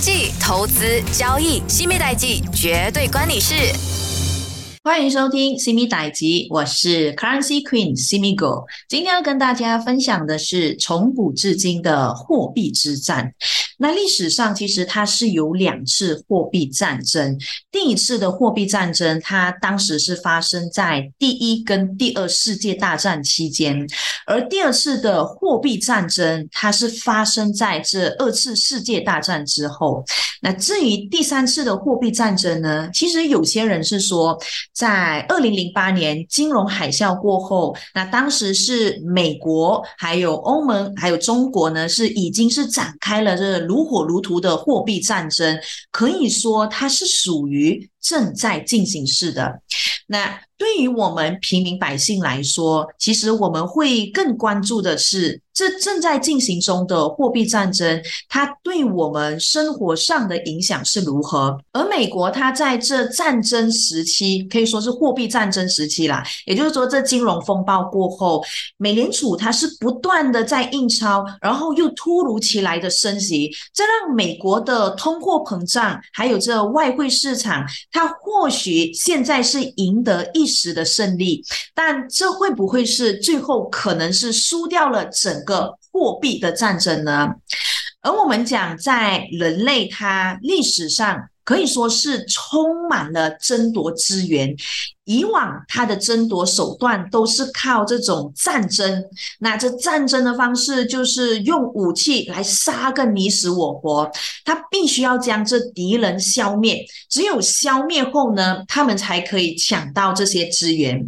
经济、投资、交易，熄灭代记绝对关你事。欢迎收听《西米代集》，我是 Currency Queen Simi Go。今天要跟大家分享的是从古至今的货币之战。那历史上其实它是有两次货币战争。第一次的货币战争，它当时是发生在第一跟第二世界大战期间；而第二次的货币战争，它是发生在这二次世界大战之后。那至于第三次的货币战争呢？其实有些人是说。在二零零八年金融海啸过后，那当时是美国、还有欧盟、还有中国呢，是已经是展开了这如火如荼的货币战争，可以说它是属于正在进行式的。那对于我们平民百姓来说，其实我们会更关注的是。这正在进行中的货币战争，它对我们生活上的影响是如何？而美国它在这战争时期可以说是货币战争时期啦，也就是说，这金融风暴过后，美联储它是不断的在印钞，然后又突如其来的升息，这让美国的通货膨胀还有这外汇市场，它或许现在是赢得一时的胜利，但这会不会是最后可能是输掉了整？个货币的战争呢？而我们讲，在人类它历史上可以说是充满了争夺资源。以往他的争夺手段都是靠这种战争，那这战争的方式就是用武器来杀个你死我活，他必须要将这敌人消灭，只有消灭后呢，他们才可以抢到这些资源。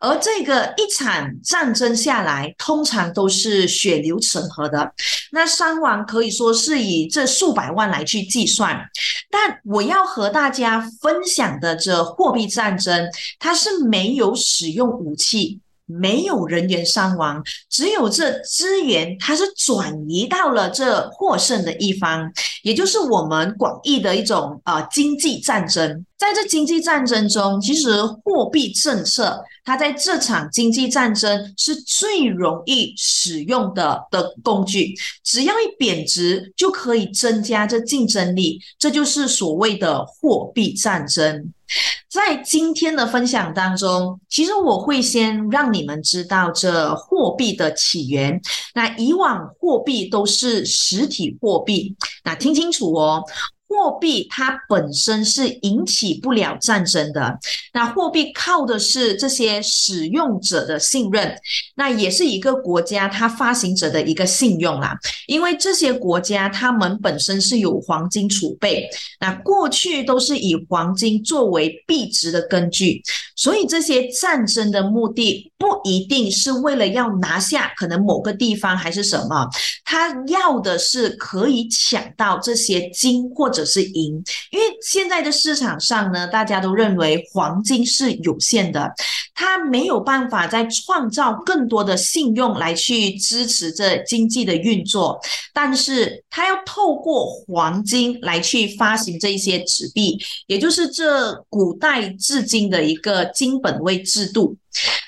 而这个一场战争下来，通常都是血流成河的，那伤亡可以说是以这数百万来去计算。但我要和大家分享的这货币战争。它是没有使用武器，没有人员伤亡，只有这资源，它是转移到了这获胜的一方，也就是我们广义的一种呃经济战争。在这经济战争中，其实货币政策它在这场经济战争是最容易使用的的工具，只要一贬值就可以增加这竞争力，这就是所谓的货币战争。在今天的分享当中，其实我会先让你们知道这货币的起源。那以往货币都是实体货币，那听清楚哦。货币它本身是引起不了战争的，那货币靠的是这些使用者的信任，那也是一个国家它发行者的一个信用啦。因为这些国家他们本身是有黄金储备，那过去都是以黄金作为币值的根据，所以这些战争的目的不一定是为了要拿下可能某个地方还是什么，他要的是可以抢到这些金或者。是银，因为现在的市场上呢，大家都认为黄金是有限的，它没有办法再创造更多的信用来去支持这经济的运作，但是它要透过黄金来去发行这一些纸币，也就是这古代至今的一个金本位制度。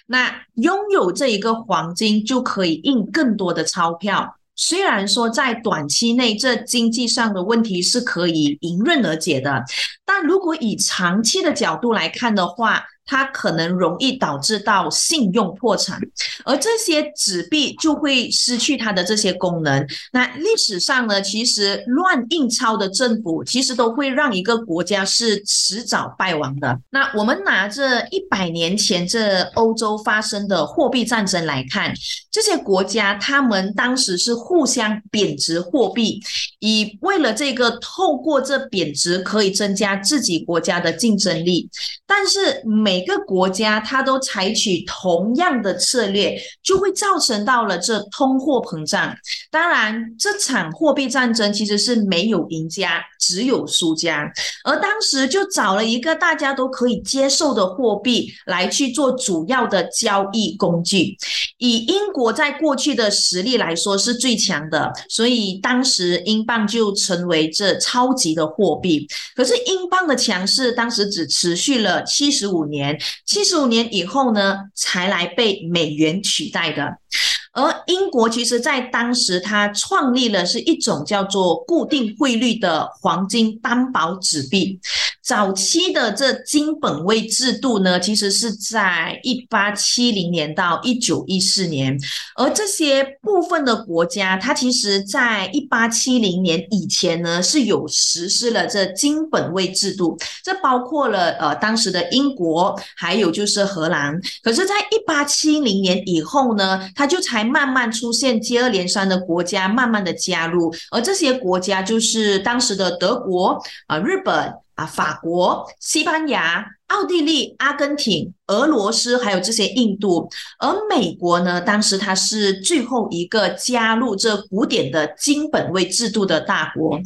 那拥有这一个黄金就可以印更多的钞票。虽然说在短期内这经济上的问题是可以迎刃而解的，但如果以长期的角度来看的话，它可能容易导致到信用破产，而这些纸币就会失去它的这些功能。那历史上呢，其实乱印钞的政府其实都会让一个国家是迟早败亡的。那我们拿着一百年前这欧洲发生的货币战争来看，这些国家他们当时是互相贬值货币，以为了这个透过这贬值可以增加自己国家的竞争力，但是每每个国家它都采取同样的策略，就会造成到了这通货膨胀。当然，这场货币战争其实是没有赢家，只有输家。而当时就找了一个大家都可以接受的货币来去做主要的交易工具。以英国在过去的实力来说是最强的，所以当时英镑就成为这超级的货币。可是英镑的强势当时只持续了七十五年。七十五年以后呢，才来被美元取代的。而英国其实在当时，它创立了是一种叫做固定汇率的黄金担保纸币。早期的这金本位制度呢，其实是在一八七零年到一九一四年，而这些部分的国家，它其实在一八七零年以前呢，是有实施了这金本位制度，这包括了呃当时的英国，还有就是荷兰。可是，在一八七零年以后呢，它就才慢慢出现接二连三的国家慢慢的加入，而这些国家就是当时的德国啊、日本。啊，法国、西班牙、奥地利、阿根廷、俄罗斯，还有这些印度，而美国呢，当时它是最后一个加入这古典的金本位制度的大国。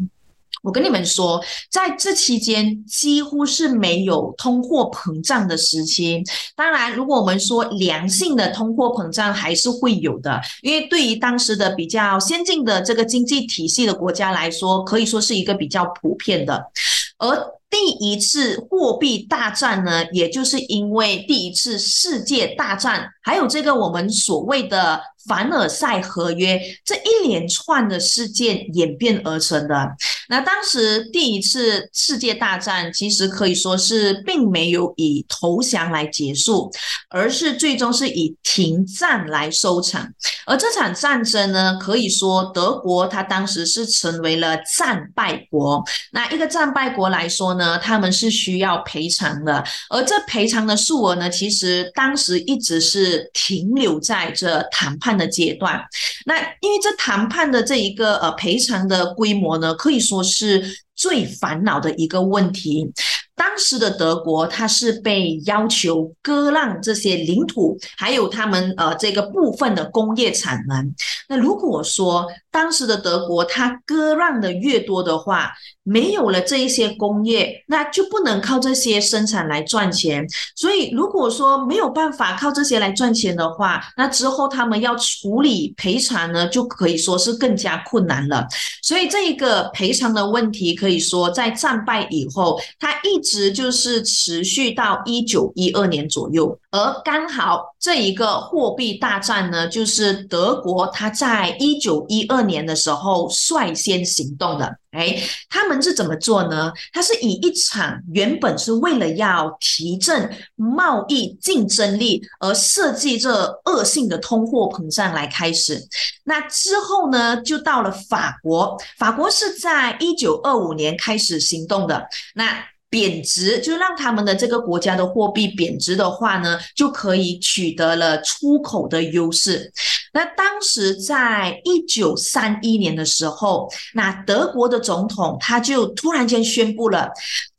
我跟你们说，在这期间几乎是没有通货膨胀的时期。当然，如果我们说良性的通货膨胀还是会有的，因为对于当时的比较先进的这个经济体系的国家来说，可以说是一个比较普遍的，而。第一次货币大战呢，也就是因为第一次世界大战，还有这个我们所谓的凡尔赛合约这一连串的事件演变而成的。那当时第一次世界大战其实可以说是并没有以投降来结束，而是最终是以停战来收场。而这场战争呢，可以说德国它当时是成为了战败国。那一个战败国来说呢？他们是需要赔偿的，而这赔偿的数额呢，其实当时一直是停留在这谈判的阶段。那因为这谈判的这一个呃赔偿的规模呢，可以说是最烦恼的一个问题。当时的德国，它是被要求割让这些领土，还有他们呃这个部分的工业产能。那如果说当时的德国它割让的越多的话，没有了这一些工业，那就不能靠这些生产来赚钱。所以如果说没有办法靠这些来赚钱的话，那之后他们要处理赔偿呢，就可以说是更加困难了。所以这一个赔偿的问题，可以说在战败以后，它一直。直就是持续到一九一二年左右，而刚好这一个货币大战呢，就是德国他在一九一二年的时候率先行动的。哎，他们是怎么做呢？他是以一场原本是为了要提振贸易竞争力而设计这恶性的通货膨胀来开始。那之后呢，就到了法国，法国是在一九二五年开始行动的。那贬值就让他们的这个国家的货币贬值的话呢，就可以取得了出口的优势。那当时在一九三一年的时候，那德国的总统他就突然间宣布了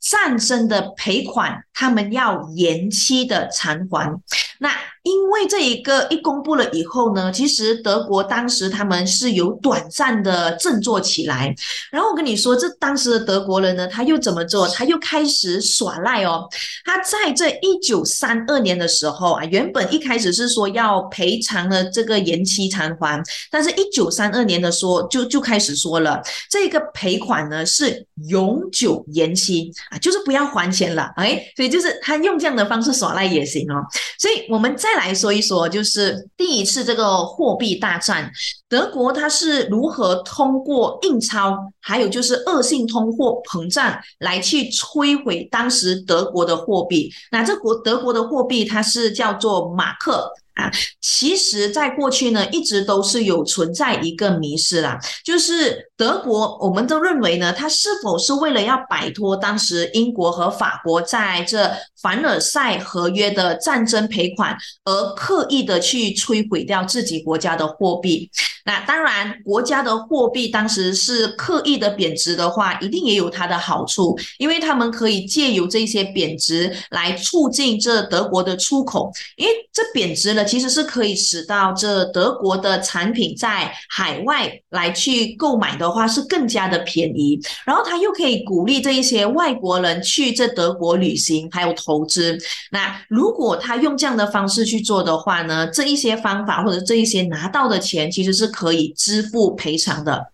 战争的赔款，他们要延期的偿还。那因为这一个一公布了以后呢，其实德国当时他们是有短暂的振作起来。然后我跟你说，这当时的德国人呢，他又怎么做？他又开始耍赖哦。他在这一九三二年的时候啊，原本一开始是说要赔偿的这个延期偿还，但是一九三二年的说就就开始说了，这个赔款呢是永久延期就是不要还钱了。哎，所以就是他用这样的方式耍赖也行哦。所以我们再来说一说，就是第一次这个货币大战，德国它是如何通过印钞，还有就是恶性通货膨胀来去摧毁当时德国的货币。那这国德国的货币它是叫做马克。啊，其实，在过去呢，一直都是有存在一个迷失啦，就是德国，我们都认为呢，它是否是为了要摆脱当时英国和法国在这凡尔赛合约的战争赔款，而刻意的去摧毁掉自己国家的货币。那当然，国家的货币当时是刻意的贬值的话，一定也有它的好处，因为他们可以借由这些贬值来促进这德国的出口，因为这贬值了，其实是可以使到这德国的产品在海外来去购买的话是更加的便宜，然后它又可以鼓励这一些外国人去这德国旅行还有投投资。那如果他用这样的方式去做的话呢，这一些方法或者这一些拿到的钱其实是。可以支付赔偿的。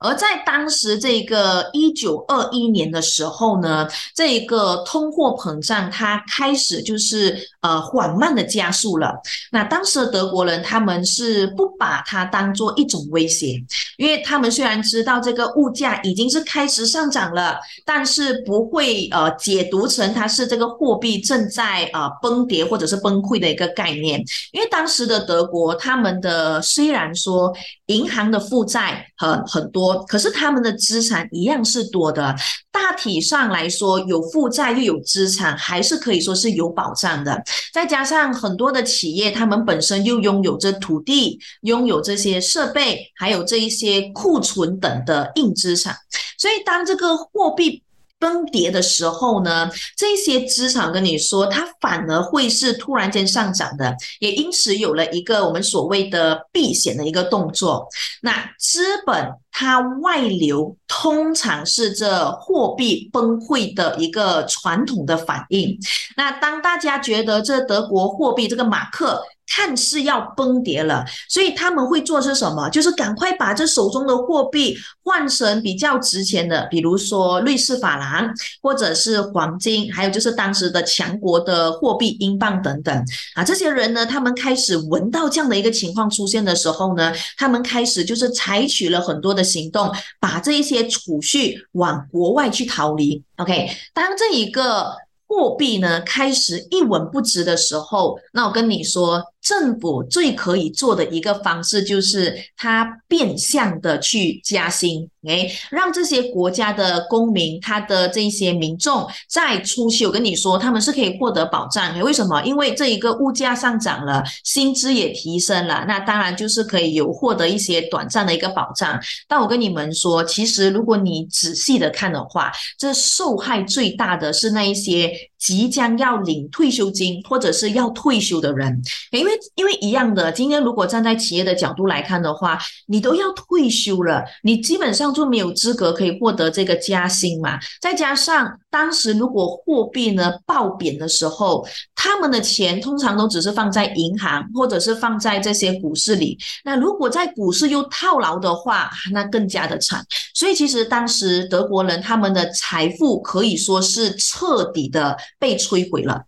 而在当时这个一九二一年的时候呢，这一个通货膨胀它开始就是呃缓慢的加速了。那当时的德国人他们是不把它当做一种威胁，因为他们虽然知道这个物价已经是开始上涨了，但是不会呃解读成它是这个货币正在呃崩跌或者是崩溃的一个概念。因为当时的德国他们的虽然说银行的负债很很多，可是他们的资产一样是多的。大体上来说，有负债又有资产，还是可以说是有保障的。再加上很多的企业，他们本身又拥有着土地，拥有这些设备，还有这一些库存等的硬资产。所以，当这个货币崩跌的时候呢，这些资产跟你说，它反而会是突然间上涨的，也因此有了一个我们所谓的避险的一个动作。那资本它外流，通常是这货币崩溃的一个传统的反应。那当大家觉得这德国货币这个马克，看似要崩跌了，所以他们会做是什么？就是赶快把这手中的货币换成比较值钱的，比如说瑞士法郎，或者是黄金，还有就是当时的强国的货币英镑等等啊。这些人呢，他们开始闻到这样的一个情况出现的时候呢，他们开始就是采取了很多的行动，把这一些储蓄往国外去逃离。OK，当这一个货币呢开始一文不值的时候，那我跟你说。政府最可以做的一个方式，就是它变相的去加薪，诶，让这些国家的公民，他的这些民众在初期，我跟你说，他们是可以获得保障。为什么？因为这一个物价上涨了，薪资也提升了，那当然就是可以有获得一些短暂的一个保障。但我跟你们说，其实如果你仔细的看的话，这受害最大的是那一些即将要领退休金或者是要退休的人，因为。因为一样的，今天如果站在企业的角度来看的话，你都要退休了，你基本上就没有资格可以获得这个加薪嘛。再加上当时如果货币呢暴贬的时候，他们的钱通常都只是放在银行或者是放在这些股市里。那如果在股市又套牢的话，那更加的惨。所以其实当时德国人他们的财富可以说是彻底的被摧毁了。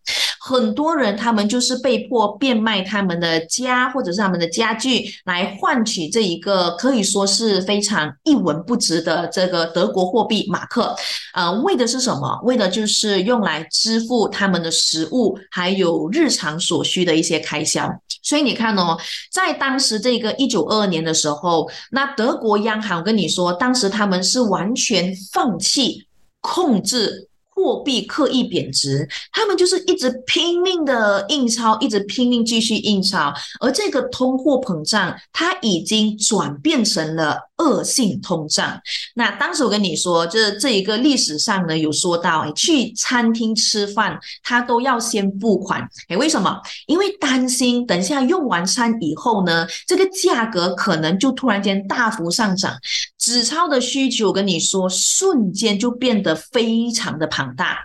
很多人他们就是被迫变卖他们的家或者是他们的家具来换取这一个可以说是非常一文不值的这个德国货币马克，呃，为的是什么？为的就是用来支付他们的食物还有日常所需的一些开销。所以你看哦，在当时这个一九二二年的时候，那德国央行跟你说，当时他们是完全放弃控制。货币刻意贬值，他们就是一直拼命的印钞，一直拼命继续印钞，而这个通货膨胀，它已经转变成了。恶性通胀。那当时我跟你说，就是这一个历史上呢，有说到，去餐厅吃饭，他都要先付款。哎，为什么？因为担心等下用完餐以后呢，这个价格可能就突然间大幅上涨，纸钞的需求，我跟你说，瞬间就变得非常的庞大。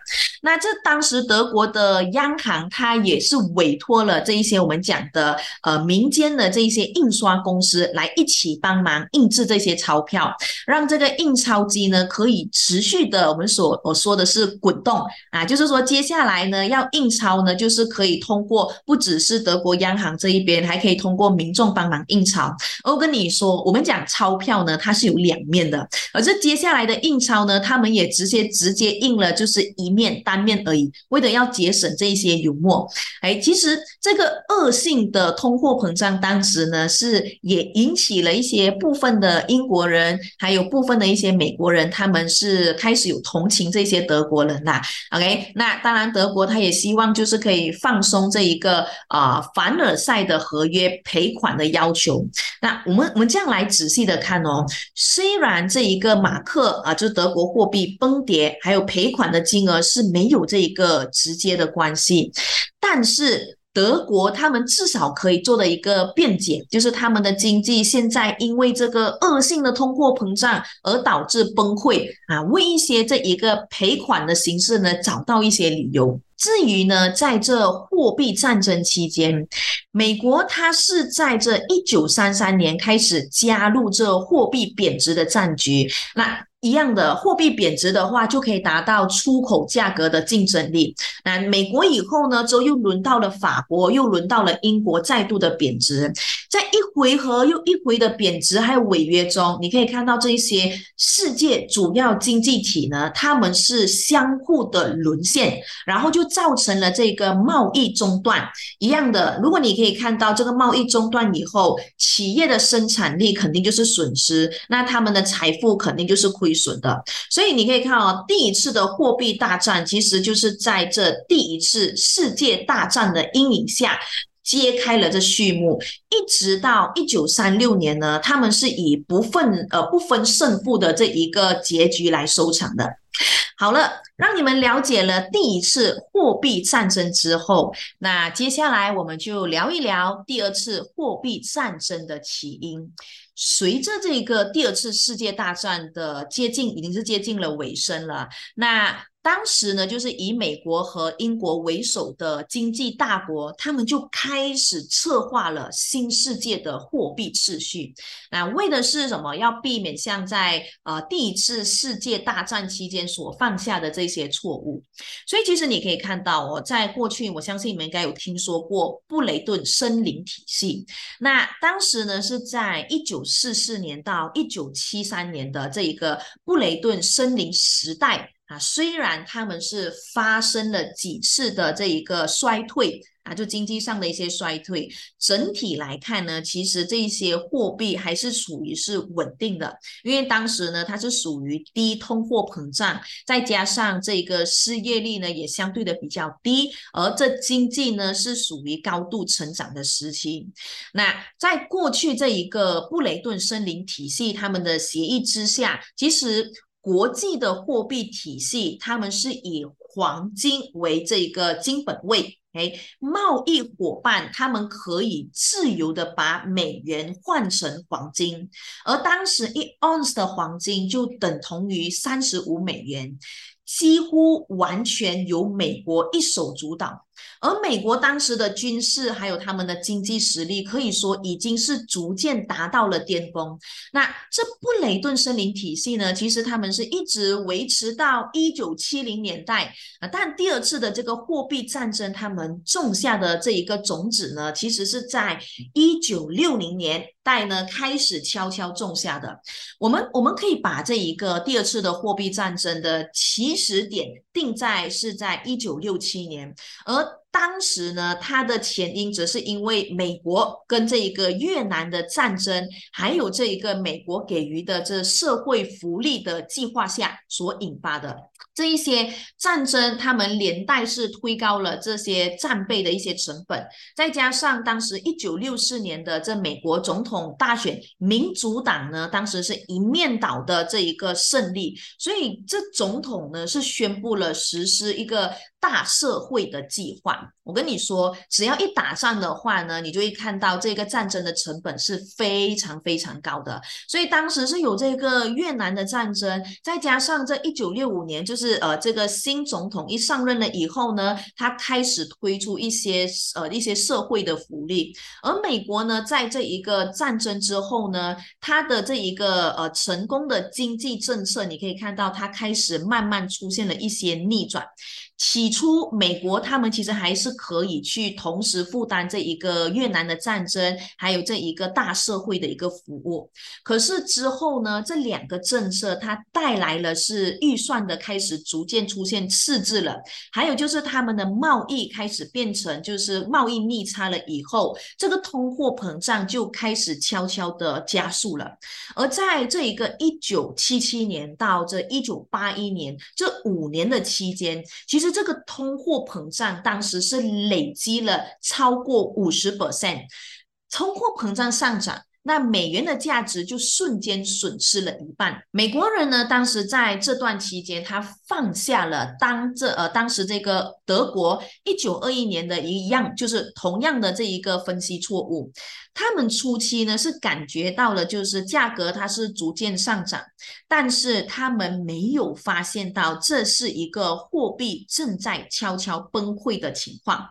那这当时德国的央行，它也是委托了这一些我们讲的呃民间的这一些印刷公司来一起帮忙印制这些。钞票，让这个印钞机呢可以持续的，我们所我说的是滚动啊，就是说接下来呢要印钞呢，就是可以通过不只是德国央行这一边，还可以通过民众帮忙印钞。我跟你说，我们讲钞票呢，它是有两面的，而这接下来的印钞呢，他们也直接直接印了就是一面单面而已，为了要节省这一些油墨。哎，其实这个恶性的通货膨胀，当时呢是也引起了一些部分的。英国人还有部分的一些美国人，他们是开始有同情这些德国人啦。OK，那当然德国他也希望就是可以放松这一个啊凡尔赛的合约赔款的要求。那我们我们这样来仔细的看哦，虽然这一个马克啊，就是德国货币崩跌，还有赔款的金额是没没有这一个直接的关系，但是。德国他们至少可以做的一个辩解，就是他们的经济现在因为这个恶性的通货膨胀而导致崩溃啊，为一些这一个赔款的形式呢找到一些理由。至于呢，在这货币战争期间，美国它是在这一九三三年开始加入这货币贬值的战局，那。一样的货币贬值的话，就可以达到出口价格的竞争力。那美国以后呢，之后又轮到了法国，又轮到了英国，再度的贬值。在一回合又一回的贬值还有违约中，你可以看到这一些世界主要经济体呢，他们是相互的沦陷，然后就造成了这个贸易中断。一样的，如果你可以看到这个贸易中断以后，企业的生产力肯定就是损失，那他们的财富肯定就是亏。亏损的，所以你可以看哦，第一次的货币大战其实就是在这第一次世界大战的阴影下揭开了这序幕，一直到一九三六年呢，他们是以不分呃不分胜负的这一个结局来收场的。好了，让你们了解了第一次货币战争之后，那接下来我们就聊一聊第二次货币战争的起因。随着这个第二次世界大战的接近，已经是接近了尾声了。那当时呢，就是以美国和英国为首的经济大国，他们就开始策划了新世界的货币秩序。那为的是什么？要避免像在呃第一次世界大战期间所犯下的这些错误。所以其实你可以看到哦，在过去，我相信你们应该有听说过布雷顿森林体系。那当时呢，是在一九四四年到一九七三年的这一个布雷顿森林时代。啊，虽然他们是发生了几次的这一个衰退啊，就经济上的一些衰退，整体来看呢，其实这些货币还是属于是稳定的，因为当时呢，它是属于低通货膨胀，再加上这个失业率呢也相对的比较低，而这经济呢是属于高度成长的时期。那在过去这一个布雷顿森林体系他们的协议之下，其实。国际的货币体系，他们是以黄金为这个金本位，哎，贸易伙伴他们可以自由的把美元换成黄金，而当时一盎司的黄金就等同于三十五美元，几乎完全由美国一手主导。而美国当时的军事还有他们的经济实力，可以说已经是逐渐达到了巅峰。那这布雷顿森林体系呢？其实他们是一直维持到一九七零年代啊。但第二次的这个货币战争，他们种下的这一个种子呢，其实是在一九六零年代呢开始悄悄种下的。我们我们可以把这一个第二次的货币战争的起始点定在是在一九六七年，而当时呢，它的前因则是因为美国跟这一个越南的战争，还有这一个美国给予的这社会福利的计划下所引发的。这一些战争，他们连带是推高了这些战备的一些成本，再加上当时一九六四年的这美国总统大选，民主党呢当时是一面倒的这一个胜利，所以这总统呢是宣布了实施一个大社会的计划。我跟你说，只要一打仗的话呢，你就会看到这个战争的成本是非常非常高的。所以当时是有这个越南的战争，再加上这一九六五年，就是呃这个新总统一上任了以后呢，他开始推出一些呃一些社会的福利。而美国呢，在这一个战争之后呢，它的这一个呃成功的经济政策，你可以看到它开始慢慢出现了一些逆转。起初，美国他们其实还是可以去同时负担这一个越南的战争，还有这一个大社会的一个服务。可是之后呢，这两个政策它带来了是预算的开始逐渐出现赤字了，还有就是他们的贸易开始变成就是贸易逆差了以后，这个通货膨胀就开始悄悄的加速了。而在这一个一九七七年到这一九八一年这五年的期间，其实这个通货膨胀当时是累积了超过五十 percent，通货膨胀上涨。那美元的价值就瞬间损失了一半。美国人呢，当时在这段期间，他放下了当这呃当时这个德国一九二一年的一样，就是同样的这一个分析错误。他们初期呢是感觉到了，就是价格它是逐渐上涨，但是他们没有发现到这是一个货币正在悄悄崩溃的情况。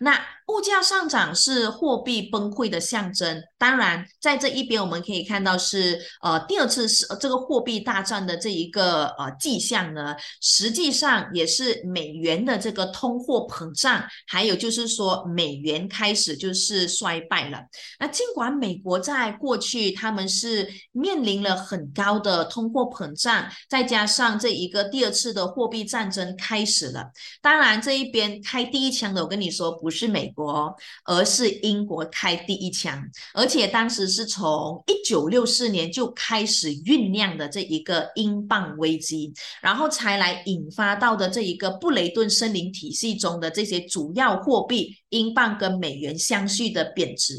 那物价上涨是货币崩溃的象征。当然，在这一边我们可以看到是呃第二次是这个货币大战的这一个呃迹象呢，实际上也是美元的这个通货膨胀，还有就是说美元开始就是衰败了。那尽管美国在过去他们是面临了很高的通货膨胀，再加上这一个第二次的货币战争开始了。当然，这一边开第一枪的，我跟你说不是美国，而是英国开第一枪，而且当时是从一九六四年就开始酝酿的这一个英镑危机，然后才来引发到的这一个布雷顿森林体系中的这些主要货币英镑跟美元相续的贬值。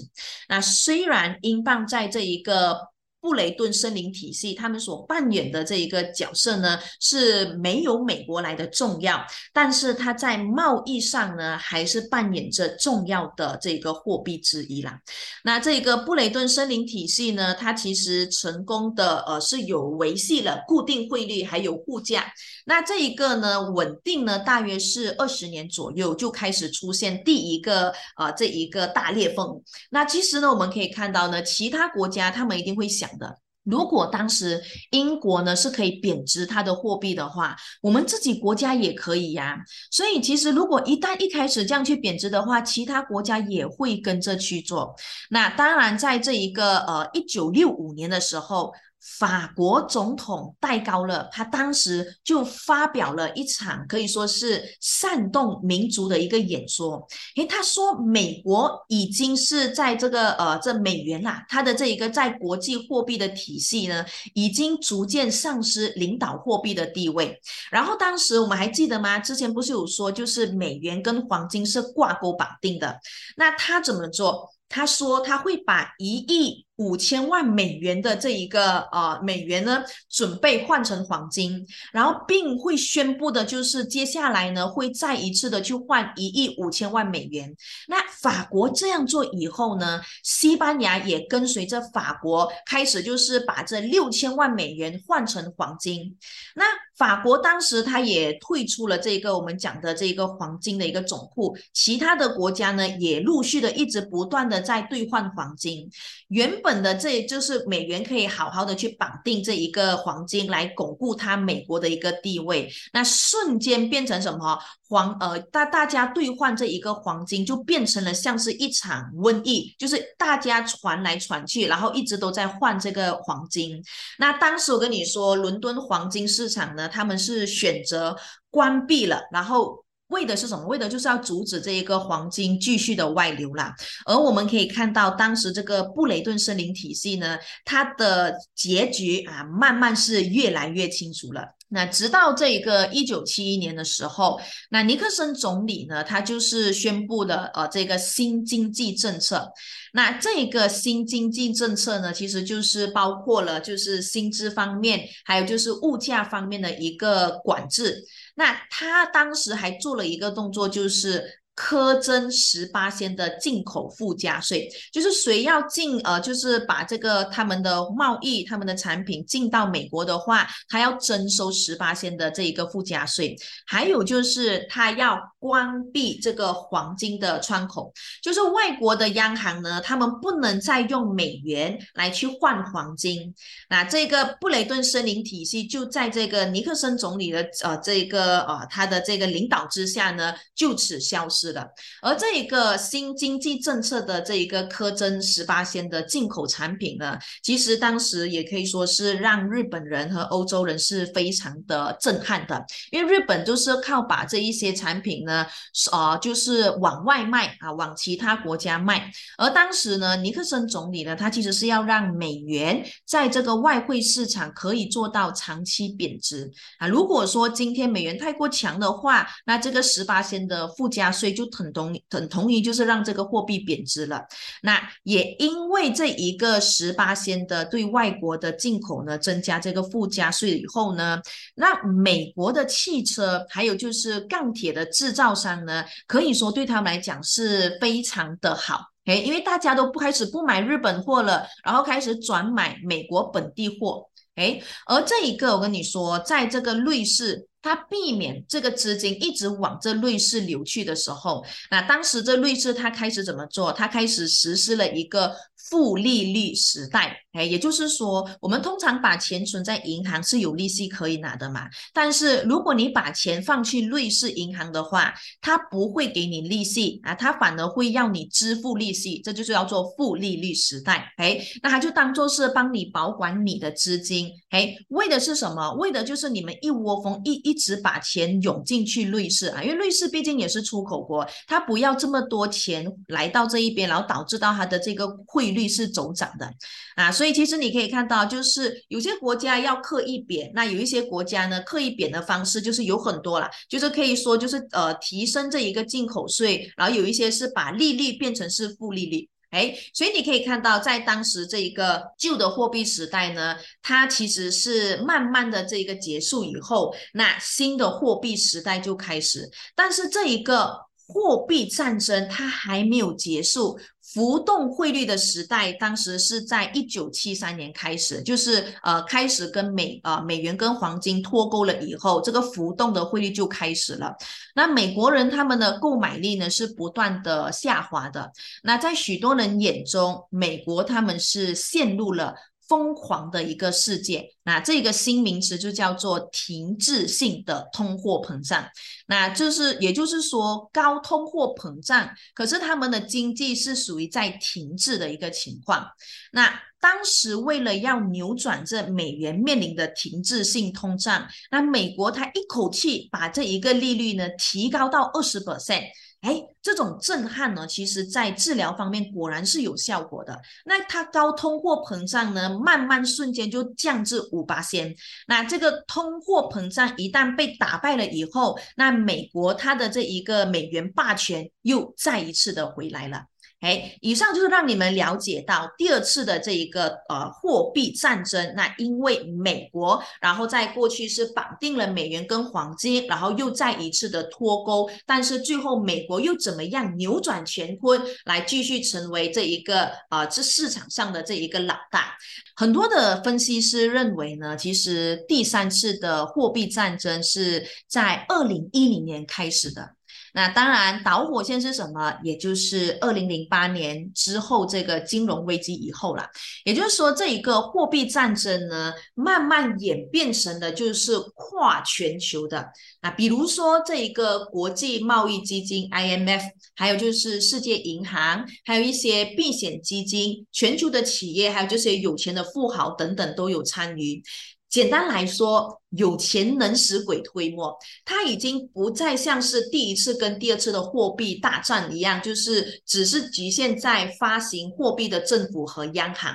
那虽然英镑在这一个布雷顿森林体系，他们所扮演的这一个角色呢，是没有美国来的重要，但是它在贸易上呢，还是扮演着重要的这个货币之一啦。那这个布雷顿森林体系呢，它其实成功的呃是有维系了固定汇率还有物价。那这一个呢，稳定呢，大约是二十年左右就开始出现第一个呃这一个大裂缝。那其实呢，我们可以看到呢，其他国家他们一定会想的，如果当时英国呢是可以贬值它的货币的话，我们自己国家也可以呀。所以其实如果一旦一开始这样去贬值的话，其他国家也会跟着去做。那当然，在这一个呃一九六五年的时候。法国总统戴高乐，他当时就发表了一场可以说是煽动民族的一个演说。诶，他说美国已经是在这个呃这美元啦，它的这一个在国际货币的体系呢，已经逐渐丧失领导货币的地位。然后当时我们还记得吗？之前不是有说，就是美元跟黄金是挂钩绑定的。那他怎么做？他说他会把一亿。五千万美元的这一个呃美元呢，准备换成黄金，然后并会宣布的就是接下来呢会再一次的去换一亿五千万美元。那法国这样做以后呢，西班牙也跟随着法国开始就是把这六千万美元换成黄金。那法国当时他也退出了这个我们讲的这个黄金的一个总库，其他的国家呢也陆续的一直不断的在兑换黄金，原本。的这就是美元可以好好的去绑定这一个黄金，来巩固它美国的一个地位。那瞬间变成什么？黄呃，大大家兑换这一个黄金，就变成了像是一场瘟疫，就是大家传来传去，然后一直都在换这个黄金。那当时我跟你说，伦敦黄金市场呢，他们是选择关闭了，然后。为的是什么？为的就是要阻止这一个黄金继续的外流啦。而我们可以看到，当时这个布雷顿森林体系呢，它的结局啊，慢慢是越来越清楚了。那直到这个一九七一年的时候，那尼克森总理呢，他就是宣布了呃这个新经济政策。那这个新经济政策呢，其实就是包括了就是薪资方面，还有就是物价方面的一个管制。那他当时还做了一个动作，就是。苛征十八仙的进口附加税，就是谁要进呃，就是把这个他们的贸易、他们的产品进到美国的话，他要征收十八仙的这一个附加税。还有就是他要关闭这个黄金的窗口，就是外国的央行呢，他们不能再用美元来去换黄金。那这个布雷顿森林体系就在这个尼克森总理的呃这个呃他的这个领导之下呢，就此消失。的，而这一个新经济政策的这一个苛征十八仙的进口产品呢，其实当时也可以说是让日本人和欧洲人是非常的震撼的，因为日本就是靠把这一些产品呢，呃，就是往外卖啊，往其他国家卖。而当时呢，尼克森总理呢，他其实是要让美元在这个外汇市场可以做到长期贬值啊。如果说今天美元太过强的话，那这个十八仙的附加税就就等同等同于就是让这个货币贬值了。那也因为这一个十八仙的对外国的进口呢增加这个附加税以后呢，那美国的汽车还有就是钢铁的制造商呢，可以说对他们来讲是非常的好。哎，因为大家都不开始不买日本货了，然后开始转买美国本地货。哎，而这一个我跟你说，在这个瑞士，他避免这个资金一直往这瑞士流去的时候，那当时这瑞士他开始怎么做？他开始实施了一个。负利率时代，哎，也就是说，我们通常把钱存在银行是有利息可以拿的嘛。但是如果你把钱放去瑞士银行的话，它不会给你利息啊，它反而会要你支付利息，这就是叫做负利率时代。哎，那它就当做是帮你保管你的资金，哎，为的是什么？为的就是你们一窝蜂一一直把钱涌进去瑞士啊，因为瑞士毕竟也是出口国，它不要这么多钱来到这一边，然后导致到它的这个汇率。是走涨的啊，所以其实你可以看到，就是有些国家要刻意贬，那有一些国家呢，刻意贬的方式就是有很多了，就是可以说就是呃提升这一个进口税，然后有一些是把利率变成是负利率，哎，所以你可以看到，在当时这一个旧的货币时代呢，它其实是慢慢的这一个结束以后，那新的货币时代就开始，但是这一个。货币战争它还没有结束，浮动汇率的时代，当时是在一九七三年开始，就是呃开始跟美呃美元跟黄金脱钩了以后，这个浮动的汇率就开始了。那美国人他们的购买力呢是不断的下滑的，那在许多人眼中，美国他们是陷入了。疯狂的一个世界，那这个新名词就叫做停滞性的通货膨胀，那就是也就是说高通货膨胀，可是他们的经济是属于在停滞的一个情况。那当时为了要扭转这美元面临的停滞性通胀，那美国它一口气把这一个利率呢提高到二十 percent。哎，这种震撼呢，其实在治疗方面果然是有效果的。那它高通货膨胀呢，慢慢瞬间就降至五八仙。那这个通货膨胀一旦被打败了以后，那美国它的这一个美元霸权又再一次的回来了。哎，以上就是让你们了解到第二次的这一个呃货币战争。那因为美国，然后在过去是绑定了美元跟黄金，然后又再一次的脱钩，但是最后美国又怎么样扭转乾坤，来继续成为这一个啊这市场上的这一个老大。很多的分析师认为呢，其实第三次的货币战争是在二零一零年开始的。那当然，导火线是什么？也就是二零零八年之后这个金融危机以后了。也就是说，这一个货币战争呢，慢慢演变成的就是跨全球的。那比如说这一个国际贸易基金 IMF，还有就是世界银行，还有一些避险基金、全球的企业，还有这些有钱的富豪等等都有参与。简单来说，有钱能使鬼推磨，它已经不再像是第一次跟第二次的货币大战一样，就是只是局限在发行货币的政府和央行。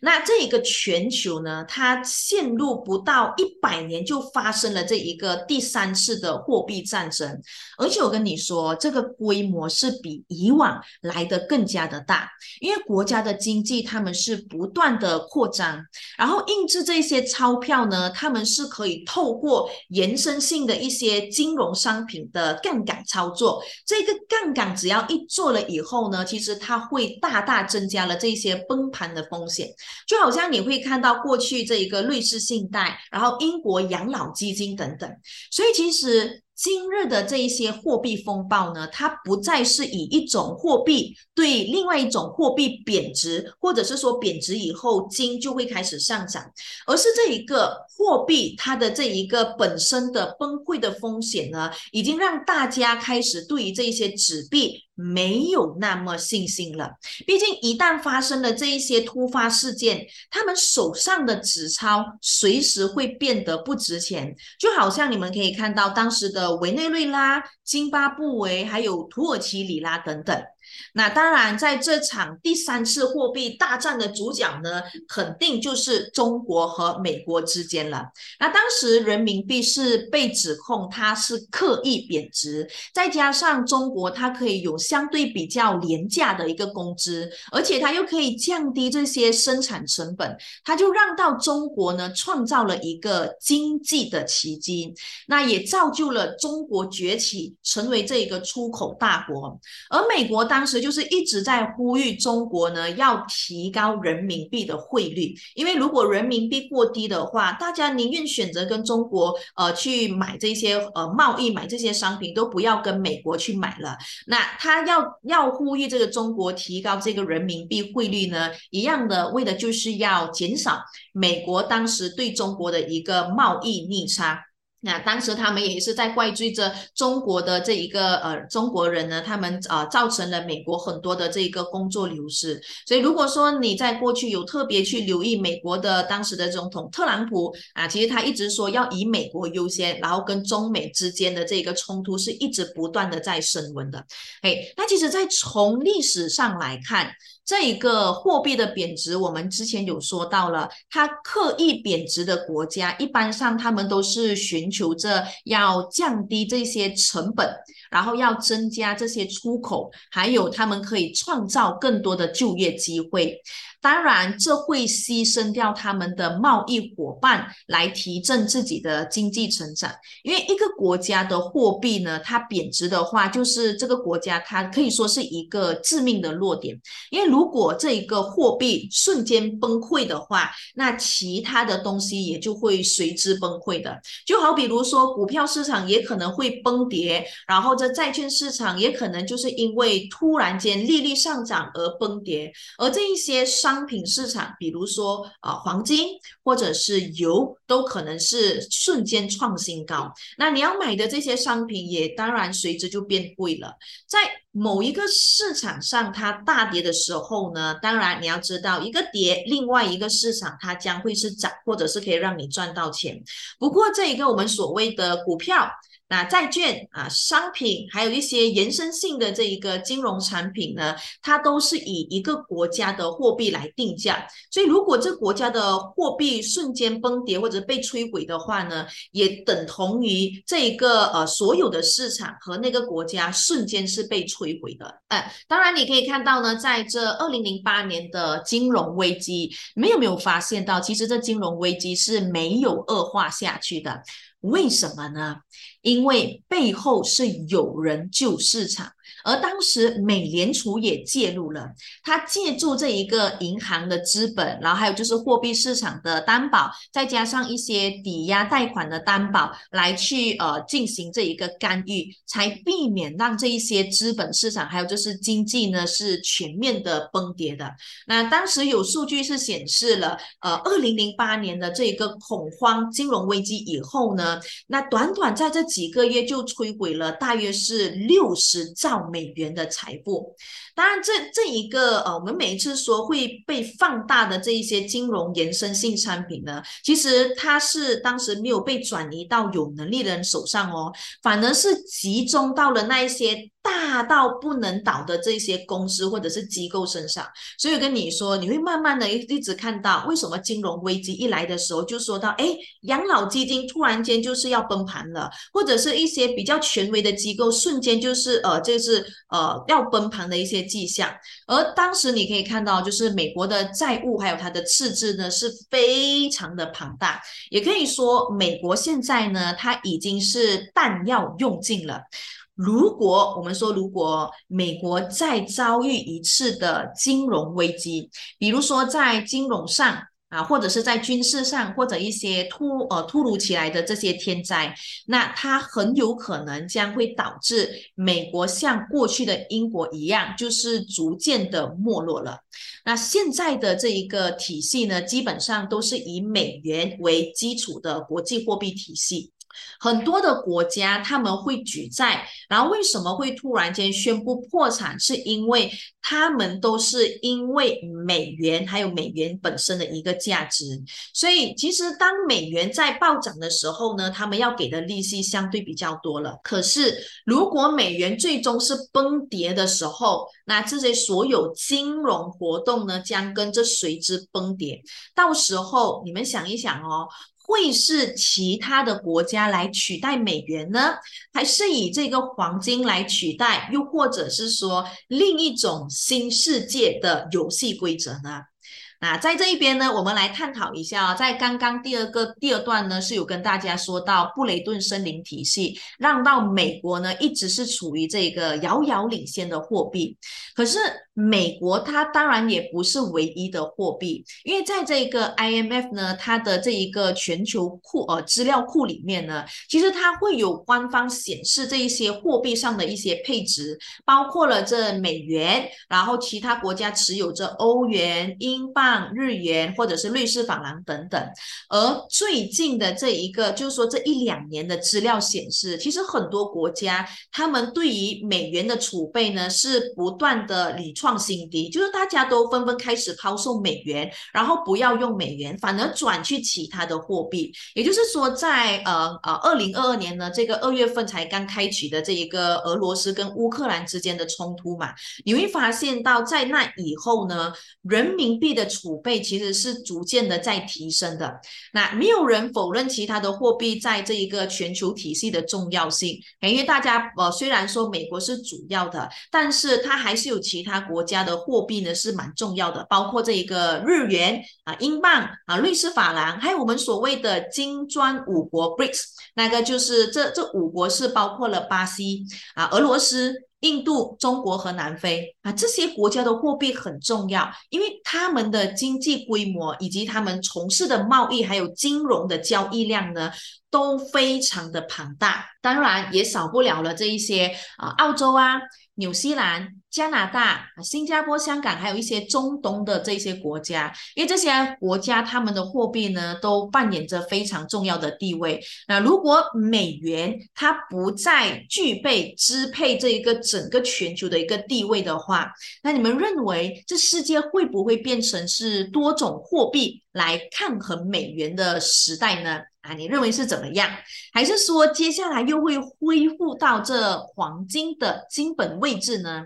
那这一个全球呢，它陷入不到一百年就发生了这一个第三次的货币战争，而且我跟你说，这个规模是比以往来的更加的大，因为国家的经济他们是不断的扩张，然后印制这些钞票呢，他们是可以透过延伸性的一些金融商品的杠杆操作，这个杠杆只要一做了以后呢，其实它会大大增加了这些崩盘的风险。就好像你会看到过去这一个瑞士信贷，然后英国养老基金等等，所以其实。今日的这一些货币风暴呢，它不再是以一种货币对另外一种货币贬值，或者是说贬值以后金就会开始上涨，而是这一个货币它的这一个本身的崩溃的风险呢，已经让大家开始对于这一些纸币没有那么信心了。毕竟一旦发生了这一些突发事件，他们手上的纸钞随时会变得不值钱，就好像你们可以看到当时的。委内瑞拉、津巴布韦还有土耳其里拉等等，那当然，在这场第三次货币大战的主角呢，肯定就是中国和美国之间了。那当时人民币是被指控它是刻意贬值，再加上中国它可以有相对比较廉价的一个工资，而且它又可以降低这些生产成本，它就让到中国呢创造了一个经济的奇迹，那也造就了中国崛起，成为这一个出口大国。而美国当时就是一直在呼吁中国呢，要提高人民币的汇率，因为如果人民币过低的话，大家宁愿选择跟中国呃去买这些呃贸易买这些商品，都不要跟美国去买了。那他要要呼吁这个中国提高这个人民币汇率呢，一样的为的就是要减少美国当时对中国的一个贸易逆差。那当时他们也是在怪罪着中国的这一个呃中国人呢，他们啊造成了美国很多的这个工作流失。所以如果说你在过去有特别去留意美国的当时的总统特朗普啊，其实他一直说要以美国优先，然后跟中美之间的这个冲突是一直不断的在升温的。哎，那其实，在从历史上来看。这一个货币的贬值，我们之前有说到了，它刻意贬值的国家，一般上他们都是寻求着要降低这些成本，然后要增加这些出口，还有他们可以创造更多的就业机会。当然，这会牺牲掉他们的贸易伙伴来提振自己的经济成长。因为一个国家的货币呢，它贬值的话，就是这个国家它可以说是一个致命的弱点。因为如果这一个货币瞬间崩溃的话，那其他的东西也就会随之崩溃的。就好比如说，股票市场也可能会崩跌，然后这债券市场也可能就是因为突然间利率上涨而崩跌，而这一些商。商品市场，比如说啊，黄金或者是油，都可能是瞬间创新高。那你要买的这些商品，也当然随之就变贵了。在某一个市场上，它大跌的时候呢，当然你要知道，一个跌，另外一个市场它将会是涨，或者是可以让你赚到钱。不过这一个我们所谓的股票。那债券啊，商品还有一些延伸性的这一个金融产品呢，它都是以一个国家的货币来定价。所以，如果这国家的货币瞬间崩跌或者被摧毁的话呢，也等同于这一个呃所有的市场和那个国家瞬间是被摧毁的。哎，当然你可以看到呢，在这二零零八年的金融危机，你们有没有发现到，其实这金融危机是没有恶化下去的？为什么呢？因为背后是有人救市场。而当时美联储也介入了，它借助这一个银行的资本，然后还有就是货币市场的担保，再加上一些抵押贷款的担保，来去呃进行这一个干预，才避免让这一些资本市场还有就是经济呢是全面的崩跌的。那当时有数据是显示了，呃，二零零八年的这一个恐慌金融危机以后呢，那短短在这几个月就摧毁了大约是六十兆。美元的财富，当然，这这一个呃，我们每一次说会被放大的这一些金融延伸性产品呢，其实它是当时没有被转移到有能力的人手上哦，反而是集中到了那一些。大到不能倒的这些公司或者是机构身上，所以跟你说，你会慢慢的一一直看到，为什么金融危机一来的时候，就说到，哎，养老基金突然间就是要崩盘了，或者是一些比较权威的机构瞬间就是呃，这是呃要崩盘的一些迹象。而当时你可以看到，就是美国的债务还有它的赤字呢是非常的庞大，也可以说美国现在呢，它已经是弹药用尽了。如果我们说，如果美国再遭遇一次的金融危机，比如说在金融上啊，或者是在军事上，或者一些突呃突如其来的这些天灾，那它很有可能将会导致美国像过去的英国一样，就是逐渐的没落了。那现在的这一个体系呢，基本上都是以美元为基础的国际货币体系。很多的国家他们会举债，然后为什么会突然间宣布破产？是因为他们都是因为美元还有美元本身的一个价值，所以其实当美元在暴涨的时候呢，他们要给的利息相对比较多了。可是如果美元最终是崩跌的时候，那这些所有金融活动呢将跟着随之崩跌。到时候你们想一想哦。会是其他的国家来取代美元呢，还是以这个黄金来取代，又或者是说另一种新世界的游戏规则呢？那在这一边呢，我们来探讨一下啊，在刚刚第二个第二段呢，是有跟大家说到布雷顿森林体系，让到美国呢一直是处于这个遥遥领先的货币，可是。美国它当然也不是唯一的货币，因为在这个 IMF 呢，它的这一个全球库呃资料库里面呢，其实它会有官方显示这一些货币上的一些配置，包括了这美元，然后其他国家持有着欧元、英镑、日元或者是瑞士法郎等等。而最近的这一个就是说这一两年的资料显示，其实很多国家他们对于美元的储备呢是不断的屡创。创新低，就是大家都纷纷开始抛售美元，然后不要用美元，反而转去其他的货币。也就是说，在呃呃二零二二年呢，这个二月份才刚开启的这一个俄罗斯跟乌克兰之间的冲突嘛，你会发现到在那以后呢，人民币的储备其实是逐渐的在提升的。那没有人否认其他的货币在这一个全球体系的重要性，因为大家呃虽然说美国是主要的，但是它还是有其他国。国家的货币呢是蛮重要的，包括这一个日元啊、英镑啊、瑞士法郎，还有我们所谓的金砖五国 BRICS，那个就是这这五国是包括了巴西啊、俄罗斯、印度、中国和南非啊，这些国家的货币很重要，因为他们的经济规模以及他们从事的贸易还有金融的交易量呢都非常的庞大，当然也少不了了这一些啊，澳洲啊、纽西兰。加拿大、新加坡、香港，还有一些中东的这些国家，因为这些国家他们的货币呢，都扮演着非常重要的地位。那如果美元它不再具备支配这一个整个全球的一个地位的话，那你们认为这世界会不会变成是多种货币来抗衡美元的时代呢？你认为是怎么样？还是说接下来又会恢复到这黄金的金本位置呢？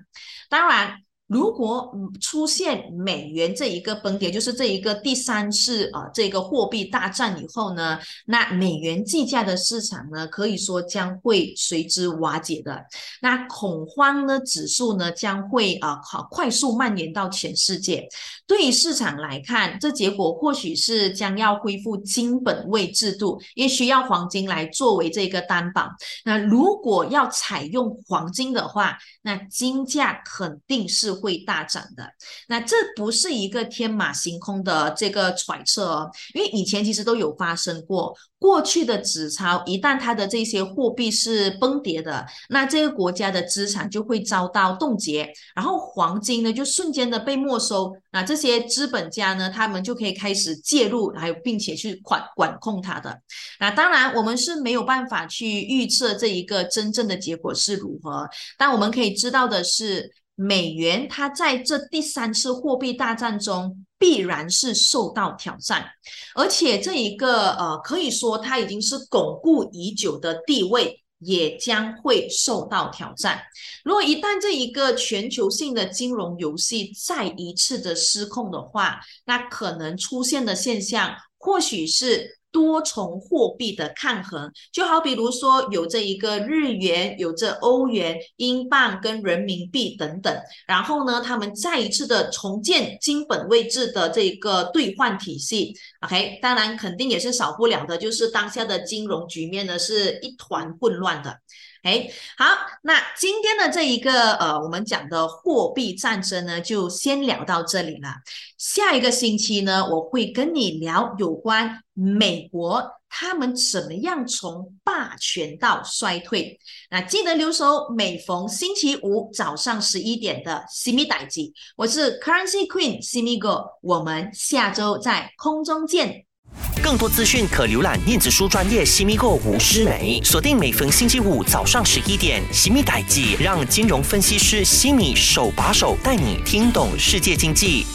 当然。如果出现美元这一个崩跌，就是这一个第三次啊这个货币大战以后呢，那美元计价的市场呢，可以说将会随之瓦解的。那恐慌呢指数呢将会啊好快速蔓延到全世界。对于市场来看，这结果或许是将要恢复金本位制度，也需要黄金来作为这个担保。那如果要采用黄金的话，那金价肯定是。会大涨的，那这不是一个天马行空的这个揣测哦，因为以前其实都有发生过。过去的纸钞一旦它的这些货币是崩跌的，那这个国家的资产就会遭到冻结，然后黄金呢就瞬间的被没收，那这些资本家呢，他们就可以开始介入，还有并且去管管控它的。那当然我们是没有办法去预测这一个真正的结果是如何，但我们可以知道的是。美元它在这第三次货币大战中必然是受到挑战，而且这一个呃可以说它已经是巩固已久的地位也将会受到挑战。如果一旦这一个全球性的金融游戏再一次的失控的话，那可能出现的现象或许是。多重货币的抗衡，就好比如说有这一个日元，有这欧元、英镑跟人民币等等，然后呢，他们再一次的重建金本位制的这个兑换体系。OK，当然肯定也是少不了的，就是当下的金融局面呢是一团混乱的。哎，好，那今天的这一个呃，我们讲的货币战争呢，就先聊到这里了。下一个星期呢，我会跟你聊有关美国他们怎么样从霸权到衰退。那记得留守每逢星期五早上十一点的西米代记，我是 Currency Queen 西米哥，我们下周在空中见。更多资讯可浏览电子书专业西米购吴诗梅，锁定每逢星期五早上十一点，西米代记让金融分析师西米手把手带你听懂世界经济。